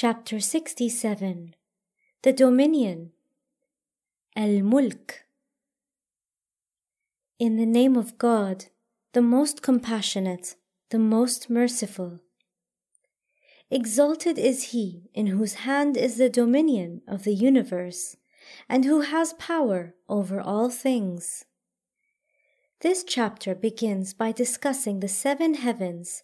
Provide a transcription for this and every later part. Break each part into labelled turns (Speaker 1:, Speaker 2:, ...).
Speaker 1: Chapter 67 The Dominion Al Mulk In the name of God, the most compassionate, the most merciful. Exalted is He in whose hand is the dominion of the universe, and who has power over all things. This chapter begins by discussing the seven heavens,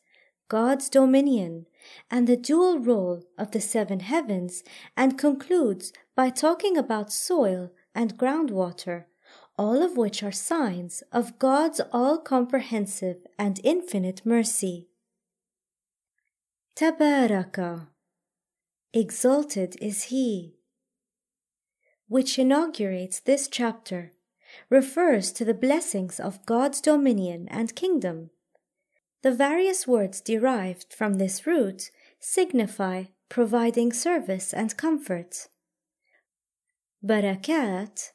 Speaker 1: God's dominion, and the dual role of the seven heavens, and concludes by talking about soil and groundwater, all of which are signs of God's all comprehensive and infinite mercy. Tabaraka, exalted is He, which inaugurates this chapter, refers to the blessings of God's dominion and kingdom. The various words derived from this root signify providing service and comfort. Barakat,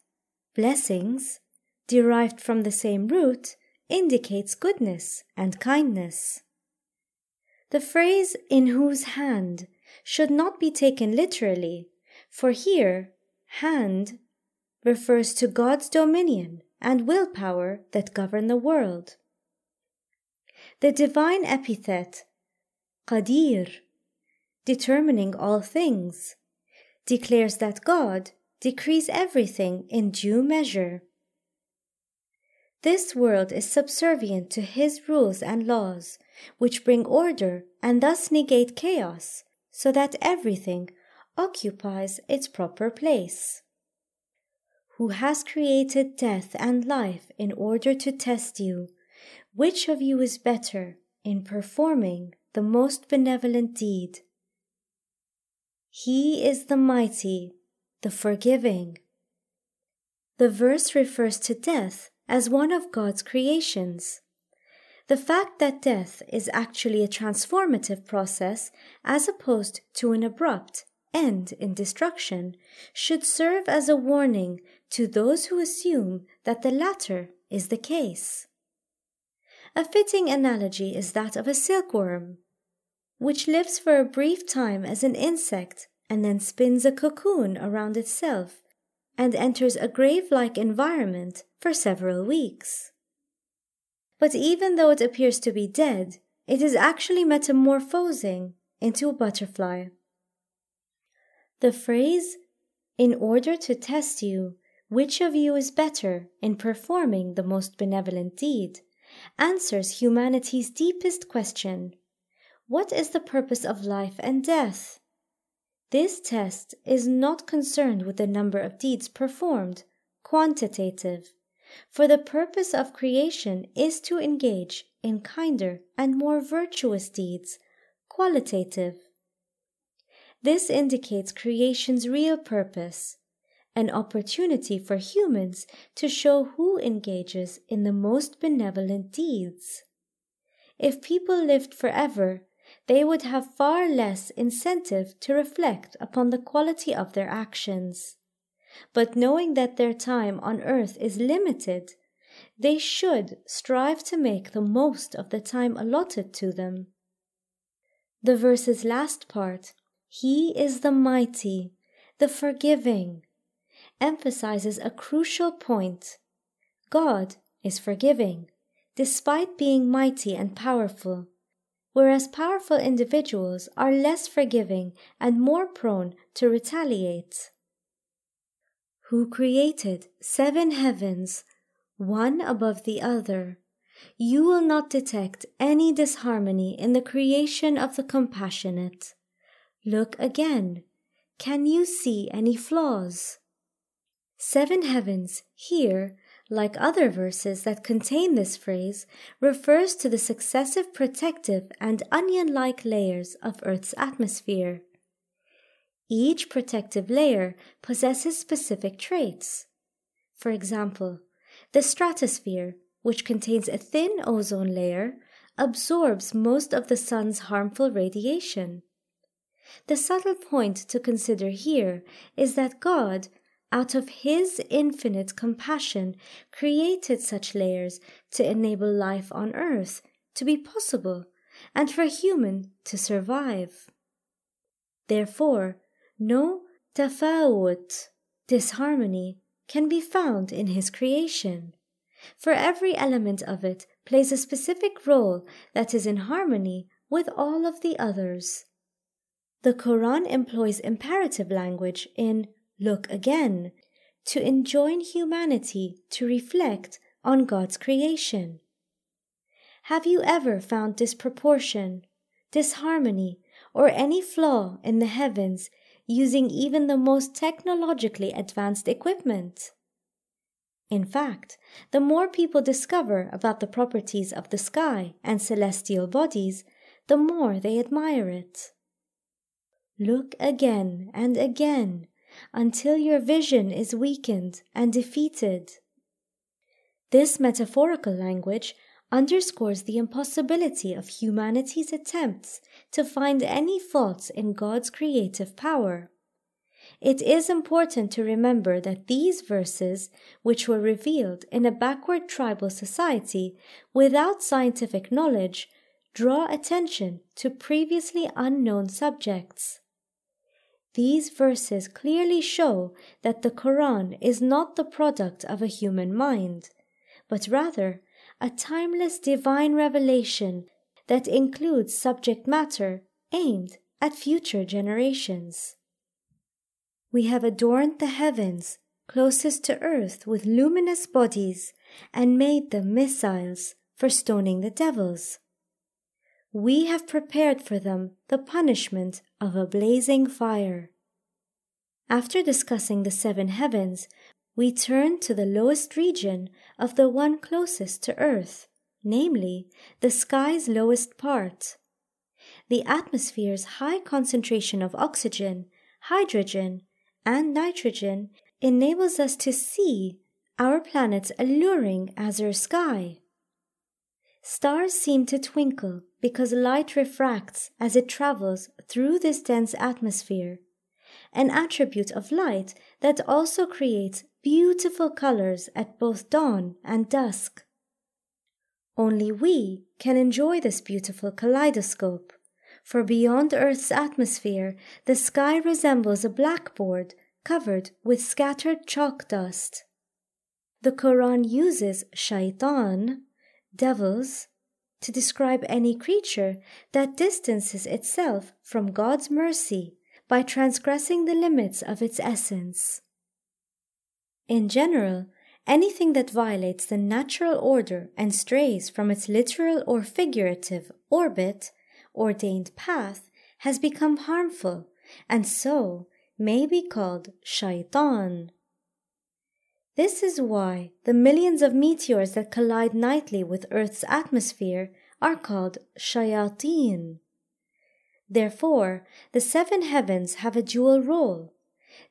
Speaker 1: blessings, derived from the same root, indicates goodness and kindness. The phrase in whose hand should not be taken literally, for here, hand refers to God's dominion and willpower that govern the world. The divine epithet, Qadir, determining all things, declares that God decrees everything in due measure. This world is subservient to His rules and laws, which bring order and thus negate chaos, so that everything occupies its proper place. Who has created death and life in order to test you, which of you is better in performing the most benevolent deed? He is the mighty, the forgiving. The verse refers to death as one of God's creations. The fact that death is actually a transformative process as opposed to an abrupt end in destruction should serve as a warning to those who assume that the latter is the case. A fitting analogy is that of a silkworm, which lives for a brief time as an insect and then spins a cocoon around itself and enters a grave like environment for several weeks. But even though it appears to be dead, it is actually metamorphosing into a butterfly. The phrase, in order to test you, which of you is better in performing the most benevolent deed, answers humanity's deepest question What is the purpose of life and death? This test is not concerned with the number of deeds performed, quantitative, for the purpose of creation is to engage in kinder and more virtuous deeds, qualitative. This indicates creation's real purpose, an opportunity for humans to show who engages in the most benevolent deeds. If people lived forever, they would have far less incentive to reflect upon the quality of their actions. But knowing that their time on earth is limited, they should strive to make the most of the time allotted to them. The verse's last part, He is the mighty, the forgiving, emphasizes a crucial point. God is forgiving, despite being mighty and powerful whereas powerful individuals are less forgiving and more prone to retaliate. Who created seven heavens, one above the other, you will not detect any disharmony in the creation of the compassionate. Look again. Can you see any flaws? Seven heavens here like other verses that contain this phrase, refers to the successive protective and onion like layers of Earth's atmosphere. Each protective layer possesses specific traits. For example, the stratosphere, which contains a thin ozone layer, absorbs most of the sun's harmful radiation. The subtle point to consider here is that God out of His infinite compassion, created such layers to enable life on earth to be possible and for human to survive. Therefore, no tafawut, disharmony, can be found in his creation, for every element of it plays a specific role that is in harmony with all of the others. The Quran employs imperative language in look again to enjoin humanity to reflect on God's creation. Have you ever found disproportion, disharmony, or any flaw in the heavens using even the most technologically advanced equipment? In fact, the more people discover about the properties of the sky and celestial bodies, the more they admire it. Look again and again until your vision is weakened and defeated. This metaphorical language underscores the impossibility of humanity's attempts to find any faults in God's creative power. It is important to remember that these verses, which were revealed in a backward tribal society without scientific knowledge, draw attention to previously unknown subjects. These verses clearly show that the Quran is not the product of a human mind, but rather a timeless divine revelation that includes subject matter aimed at future generations. We have adorned the heavens closest to earth with luminous bodies and made them missiles for stoning the devils. We have prepared for them the punishment of a blazing fire. After discussing the seven heavens, we turn to the lowest region of the one closest to earth, namely, the sky's lowest part. The atmosphere's high concentration of oxygen, hydrogen, and nitrogen enables us to see our planet's alluring azure sky. Stars seem to twinkle because light refracts as it travels through this dense atmosphere, an attribute of light that also creates beautiful colors at both dawn and dusk. Only we can enjoy this beautiful kaleidoscope, for beyond Earth's atmosphere the sky resembles a blackboard covered with scattered chalk dust. The Quran uses shaitan, devils, to describe any creature that distances itself from God's mercy by transgressing the limits of its essence. In general, anything that violates the natural order and strays from its literal or figurative orbit, ordained path, has become harmful, and so may be called shaitan. This is why the millions of meteors that collide nightly with Earth's atmosphere are called shayateen. Therefore, the seven heavens have a dual role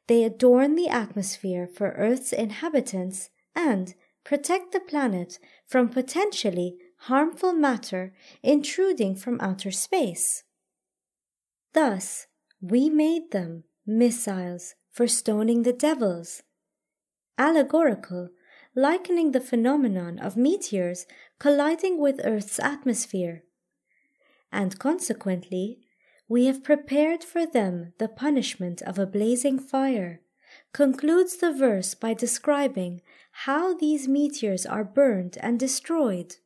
Speaker 1: they adorn the atmosphere for Earth's inhabitants and protect the planet from potentially harmful matter intruding from outer space. Thus, we made them missiles for stoning the devils. Allegorical, likening the phenomenon of meteors colliding with Earth's atmosphere. And consequently, we have prepared for them the punishment of a blazing fire, concludes the verse by describing how these meteors are burned and destroyed.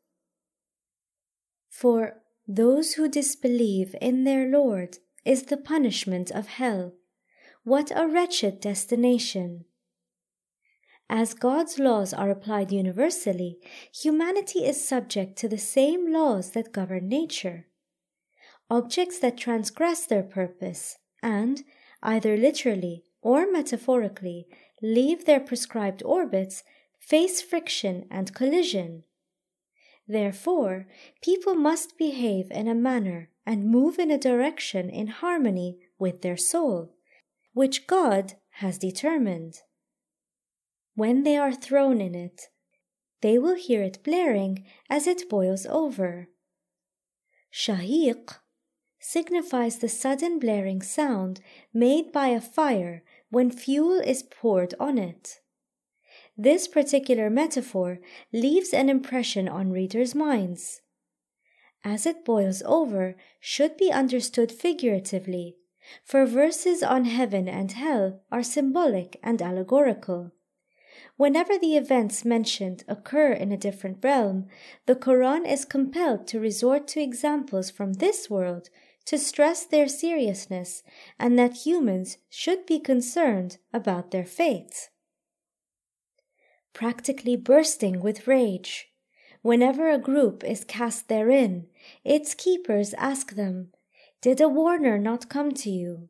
Speaker 1: For those who disbelieve in their Lord is the punishment of hell. What a wretched destination! As God's laws are applied universally, humanity is subject to the same laws that govern nature objects that transgress their purpose and, either literally or metaphorically, leave their prescribed orbits face friction and collision. Therefore, people must behave in a manner and move in a direction in harmony with their soul, which God has determined. When they are thrown in it, they will hear it blaring as it boils over. Shahiq signifies the sudden blaring sound made by a fire when fuel is poured on it. This particular metaphor leaves an impression on readers' minds. As it boils over should be understood figuratively, for verses on heaven and hell are symbolic and allegorical. Whenever the events mentioned occur in a different realm, the Quran is compelled to resort to examples from this world to stress their seriousness and that humans should be concerned about their fate. Practically bursting with rage, whenever a group is cast therein, its keepers ask them, Did a warner not come to you?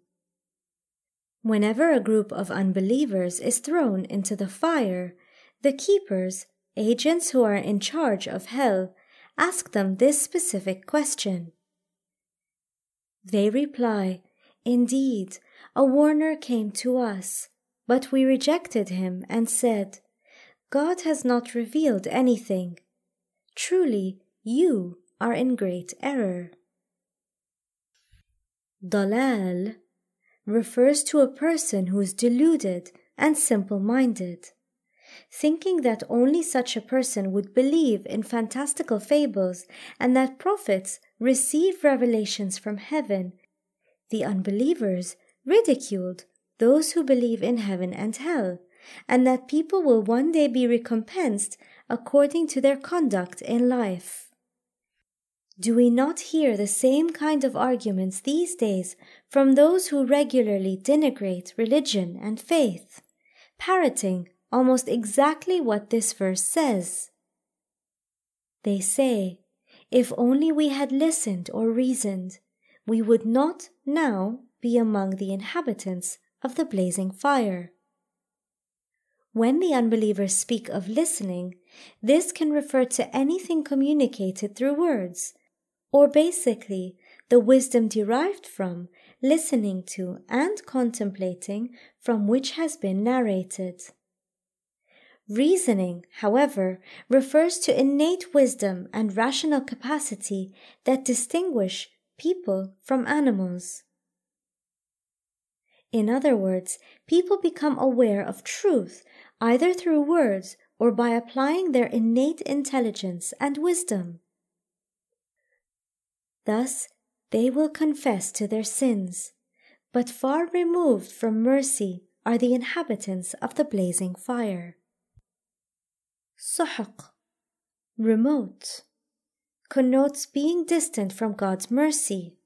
Speaker 1: Whenever a group of unbelievers is thrown into the fire, the keepers, agents who are in charge of hell, ask them this specific question. They reply, Indeed, a warner came to us, but we rejected him and said, God has not revealed anything. Truly, you are in great error. Dalal refers to a person who is deluded and simple minded. Thinking that only such a person would believe in fantastical fables and that prophets receive revelations from heaven, the unbelievers ridiculed those who believe in heaven and hell, and that people will one day be recompensed according to their conduct in life. Do we not hear the same kind of arguments these days from those who regularly denigrate religion and faith, parroting almost exactly what this verse says? They say, If only we had listened or reasoned, we would not now be among the inhabitants of the blazing fire. When the unbelievers speak of listening, this can refer to anything communicated through words or basically the wisdom derived from, listening to, and contemplating from which has been narrated. Reasoning, however, refers to innate wisdom and rational capacity that distinguish people from animals. In other words, people become aware of truth either through words or by applying their innate intelligence and wisdom. Thus they will confess to their sins, but far removed from mercy are the inhabitants of the blazing fire. Suhq, remote, connotes being distant from God's mercy,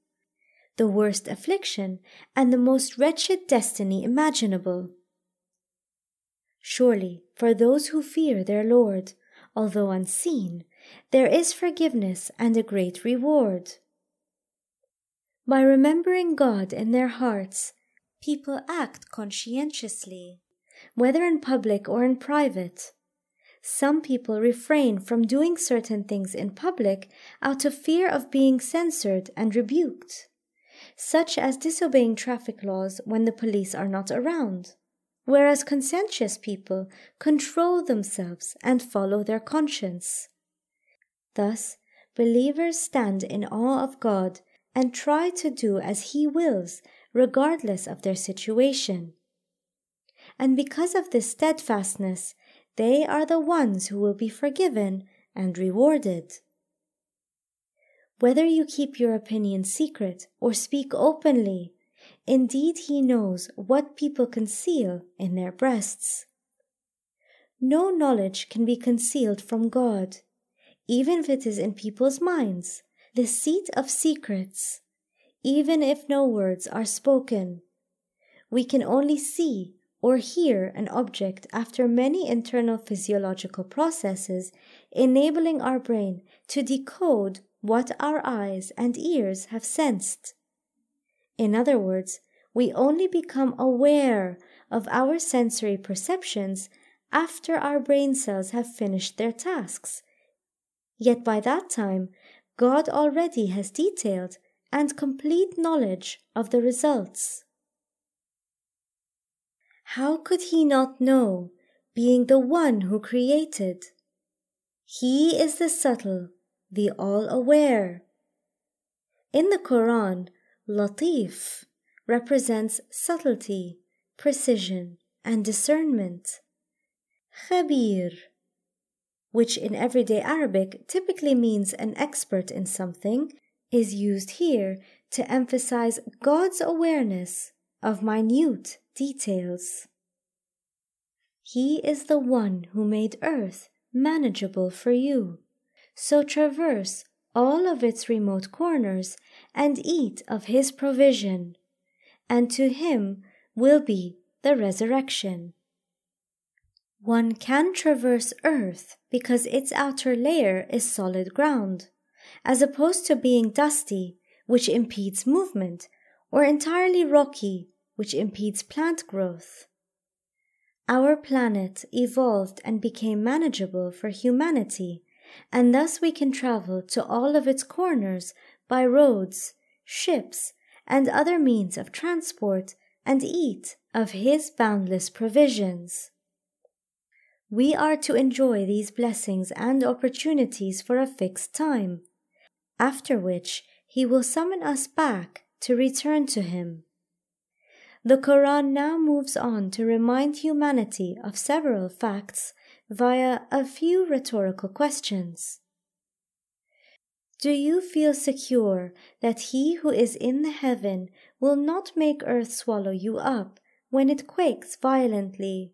Speaker 1: the worst affliction and the most wretched destiny imaginable. Surely, for those who fear their Lord, although unseen, there is forgiveness and a great reward. By remembering God in their hearts, people act conscientiously, whether in public or in private. Some people refrain from doing certain things in public out of fear of being censored and rebuked, such as disobeying traffic laws when the police are not around, whereas conscientious people control themselves and follow their conscience. Thus, believers stand in awe of God and try to do as He wills, regardless of their situation. And because of this steadfastness, they are the ones who will be forgiven and rewarded. Whether you keep your opinion secret or speak openly, indeed He knows what people conceal in their breasts. No knowledge can be concealed from God, even if it is in people's minds the seat of secrets, even if no words are spoken. We can only see or hear an object after many internal physiological processes, enabling our brain to decode what our eyes and ears have sensed. In other words, we only become aware of our sensory perceptions after our brain cells have finished their tasks. Yet by that time, God already has detailed and complete knowledge of the results. How could he not know, being the one who created? He is the subtle, the all aware. In the Quran, Latif represents subtlety, precision, and discernment. Khabir which in everyday Arabic typically means an expert in something, is used here to emphasize God's awareness of minute details. He is the one who made earth manageable for you, so traverse all of its remote corners and eat of his provision, and to him will be the resurrection. One can traverse earth because its outer layer is solid ground, as opposed to being dusty, which impedes movement, or entirely rocky, which impedes plant growth. Our planet evolved and became manageable for humanity, and thus we can travel to all of its corners by roads, ships, and other means of transport and eat of His boundless provisions. We are to enjoy these blessings and opportunities for a fixed time, after which He will summon us back to return to Him. The Quran now moves on to remind humanity of several facts via a few rhetorical questions. Do you feel secure that He who is in the heaven will not make earth swallow you up when it quakes violently?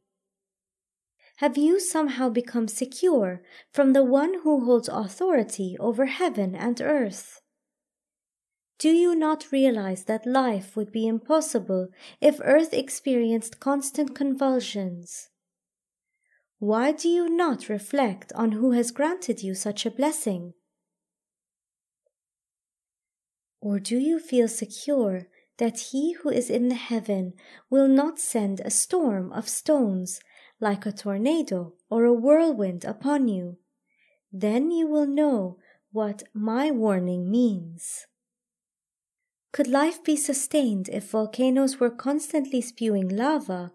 Speaker 1: Have you somehow become secure from the one who holds authority over heaven and earth? Do you not realize that life would be impossible if earth experienced constant convulsions? Why do you not reflect on who has granted you such a blessing? Or do you feel secure that he who is in the heaven will not send a storm of stones like a tornado or a whirlwind upon you. Then you will know what my warning means. Could life be sustained if volcanoes were constantly spewing lava,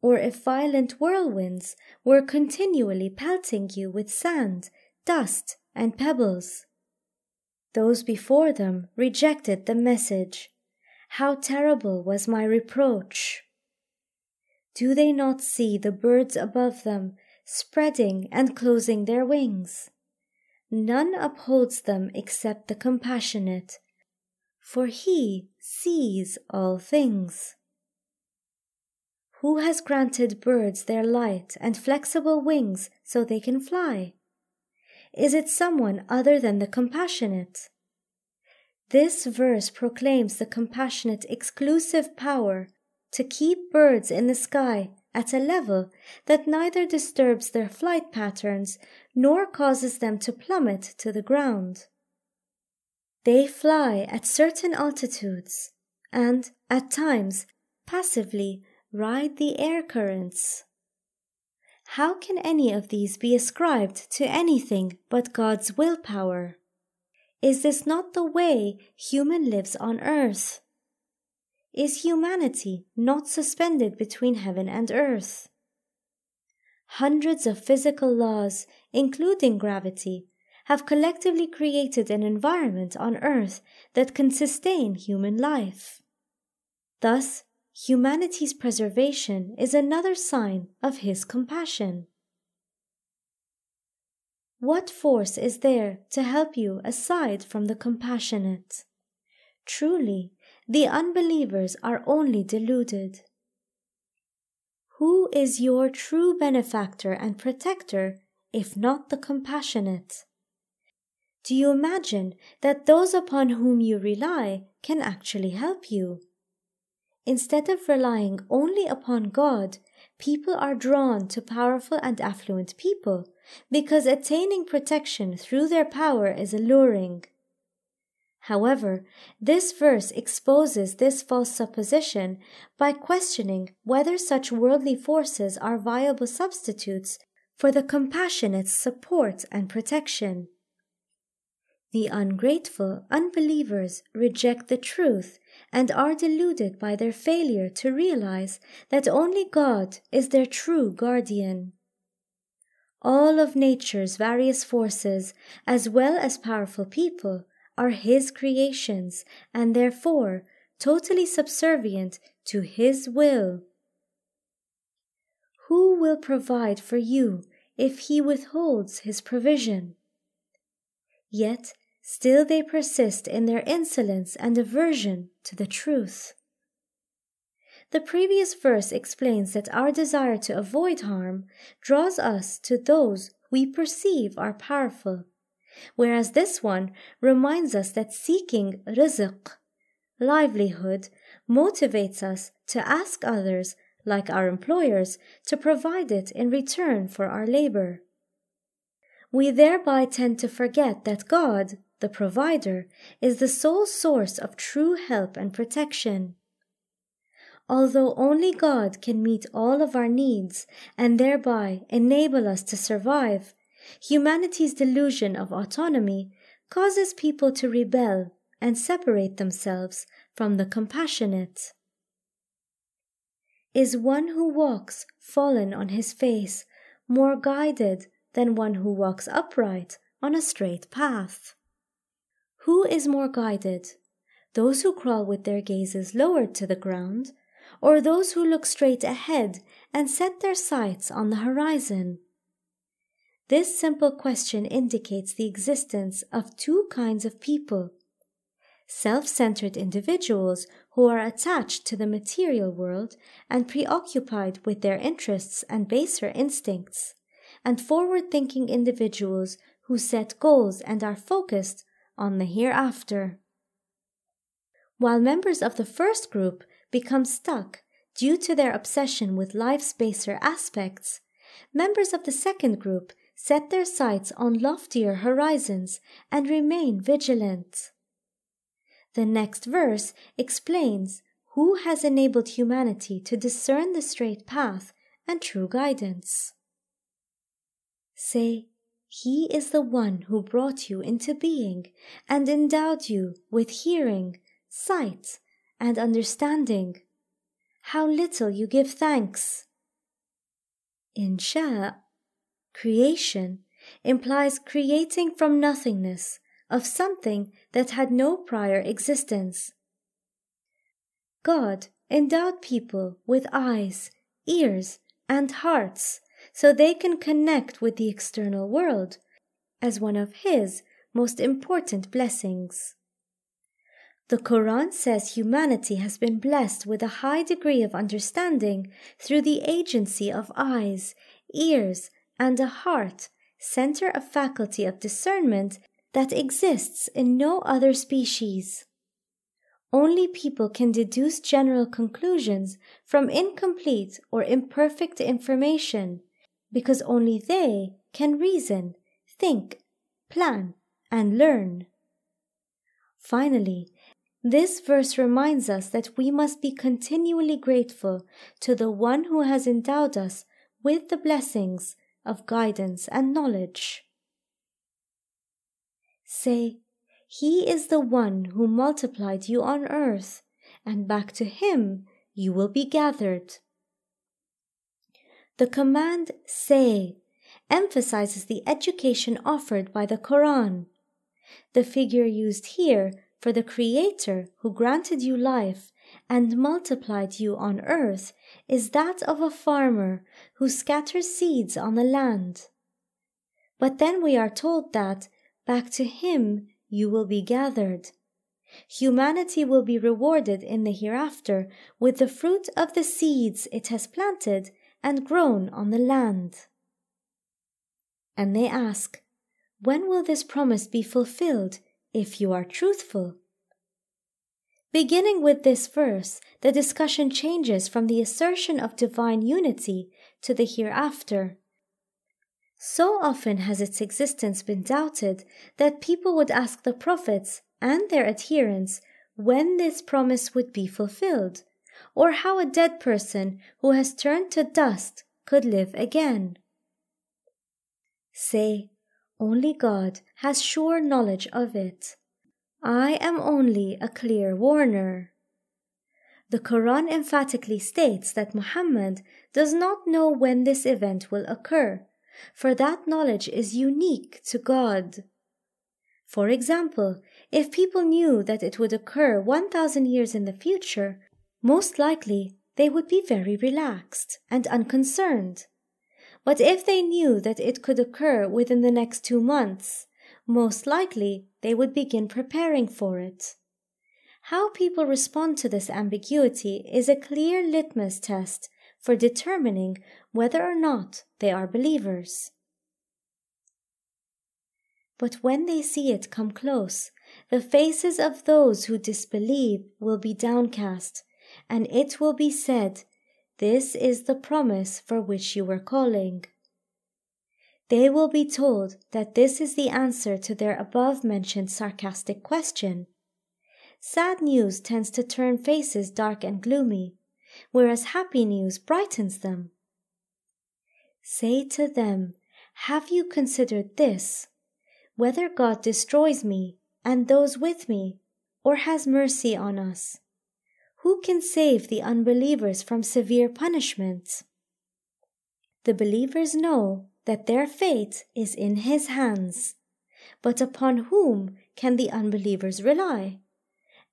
Speaker 1: or if violent whirlwinds were continually pelting you with sand, dust, and pebbles? Those before them rejected the message. How terrible was my reproach! Do they not see the birds above them spreading and closing their wings? None upholds them except the compassionate, for he sees all things. Who has granted birds their light and flexible wings so they can fly? Is it someone other than the compassionate? This verse proclaims the compassionate exclusive power to keep birds in the sky at a level that neither disturbs their flight patterns nor causes them to plummet to the ground. They fly at certain altitudes and, at times, passively ride the air currents. How can any of these be ascribed to anything but God's willpower? Is this not the way human lives on earth? Is humanity not suspended between heaven and earth? Hundreds of physical laws, including gravity, have collectively created an environment on earth that can sustain human life. Thus, humanity's preservation is another sign of His compassion. What force is there to help you aside from the compassionate? Truly, the unbelievers are only deluded. Who is your true benefactor and protector if not the compassionate? Do you imagine that those upon whom you rely can actually help you? Instead of relying only upon God, people are drawn to powerful and affluent people because attaining protection through their power is alluring. However, this verse exposes this false supposition by questioning whether such worldly forces are viable substitutes for the compassionate support and protection. The ungrateful unbelievers reject the truth and are deluded by their failure to realize that only God is their true guardian. All of nature's various forces, as well as powerful people, are His creations and therefore totally subservient to His will. Who will provide for you if He withholds His provision? Yet still they persist in their insolence and aversion to the truth. The previous verse explains that our desire to avoid harm draws us to those we perceive are powerful, whereas this one reminds us that seeking rizq, livelihood, motivates us to ask others, like our employers, to provide it in return for our labor. We thereby tend to forget that God, the provider, is the sole source of true help and protection. Although only God can meet all of our needs and thereby enable us to survive, humanity's delusion of autonomy causes people to rebel and separate themselves from the compassionate. Is one who walks fallen on his face more guided than one who walks upright on a straight path? Who is more guided, those who crawl with their gazes lowered to the ground, or those who look straight ahead and set their sights on the horizon? This simple question indicates the existence of two kinds of people self centered individuals who are attached to the material world and preoccupied with their interests and baser instincts, and forward thinking individuals who set goals and are focused on the hereafter. While members of the first group become stuck due to their obsession with life's baser aspects, members of the second group set their sights on loftier horizons and remain vigilant. The next verse explains who has enabled humanity to discern the straight path and true guidance. Say, he is the one who brought you into being and endowed you with hearing, sight, and understanding. How little you give thanks! Insha, creation, implies creating from nothingness of something that had no prior existence. God endowed people with eyes, ears, and hearts so they can connect with the external world as one of His most important blessings. The Quran says humanity has been blessed with a high degree of understanding through the agency of eyes, ears, and a heart, center of faculty of discernment that exists in no other species. Only people can deduce general conclusions from incomplete or imperfect information because only they can reason, think, plan, and learn. Finally, this verse reminds us that we must be continually grateful to the one who has endowed us with the blessings of guidance and knowledge. Say, He is the one who multiplied you on earth, and back to Him you will be gathered. The command say emphasizes the education offered by the Quran. The figure used here for the Creator who granted you life and multiplied you on earth is that of a farmer who scatters seeds on the land. But then we are told that back to him you will be gathered. Humanity will be rewarded in the hereafter with the fruit of the seeds it has planted and grown on the land. And they ask, When will this promise be fulfilled if you are truthful? Beginning with this verse, the discussion changes from the assertion of divine unity to the hereafter. So often has its existence been doubted that people would ask the prophets and their adherents when this promise would be fulfilled or how a dead person who has turned to dust could live again. Say, only God has sure knowledge of it. I am only a clear warner. The Quran emphatically states that Muhammad does not know when this event will occur, for that knowledge is unique to God. For example, if people knew that it would occur 1,000 years in the future, most likely they would be very relaxed and unconcerned. But if they knew that it could occur within the next two months, most likely they would begin preparing for it. How people respond to this ambiguity is a clear litmus test for determining whether or not they are believers. But when they see it come close, the faces of those who disbelieve will be downcast, and it will be said, This is the promise for which you were calling. They will be told that this is the answer to their above mentioned sarcastic question. Sad news tends to turn faces dark and gloomy, whereas happy news brightens them. Say to them, Have you considered this? Whether God destroys me and those with me, or has mercy on us? Who can save the unbelievers from severe punishment? The believers know that their fate is in His hands, but upon whom can the unbelievers rely?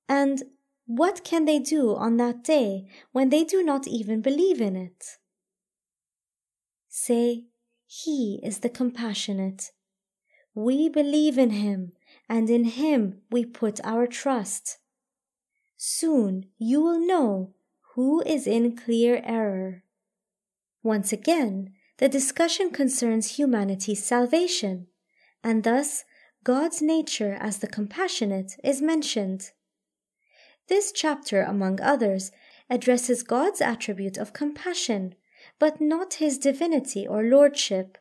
Speaker 1: And what can they do on that day when they do not even believe in it? Say, He is the compassionate. We believe in Him and in him we put our trust. Soon you will know who is in clear error. Once again, the discussion concerns humanity's salvation, and thus God's nature as the compassionate is mentioned. This chapter, among others, addresses God's attribute of compassion, but not his divinity or lordship,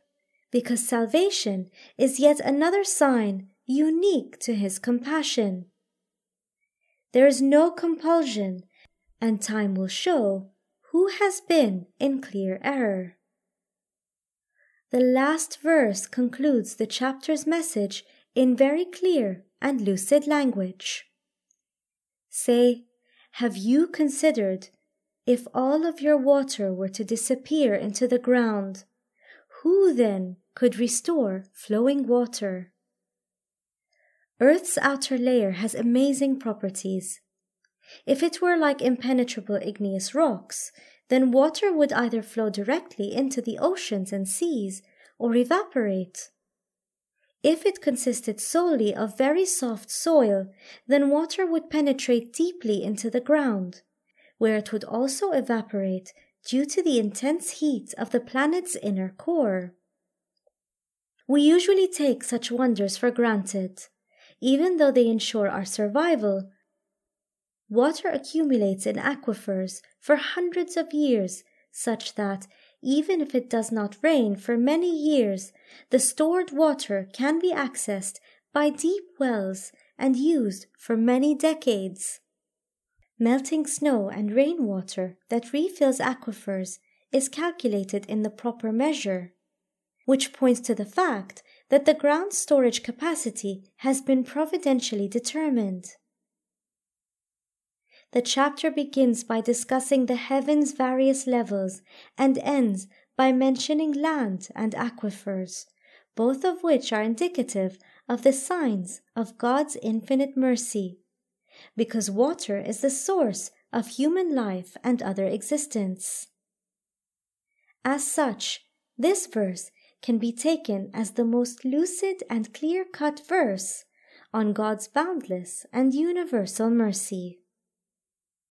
Speaker 1: because salvation is yet another sign unique to his compassion. There is no compulsion, and time will show who has been in clear error. The last verse concludes the chapter's message in very clear and lucid language. Say, Have you considered if all of your water were to disappear into the ground, who then could restore flowing water? Earth's outer layer has amazing properties. If it were like impenetrable igneous rocks, then water would either flow directly into the oceans and seas or evaporate. If it consisted solely of very soft soil, then water would penetrate deeply into the ground, where it would also evaporate due to the intense heat of the planet's inner core. We usually take such wonders for granted even though they ensure our survival. Water accumulates in aquifers for hundreds of years, such that even if it does not rain for many years, the stored water can be accessed by deep wells and used for many decades. Melting snow and rainwater that refills aquifers is calculated in the proper measure, which points to the fact that the ground storage capacity has been providentially determined. The chapter begins by discussing the heaven's various levels and ends by mentioning land and aquifers, both of which are indicative of the signs of God's infinite mercy, because water is the source of human life and other existence. As such, this verse can be taken as the most lucid and clear cut verse on God's boundless and universal mercy.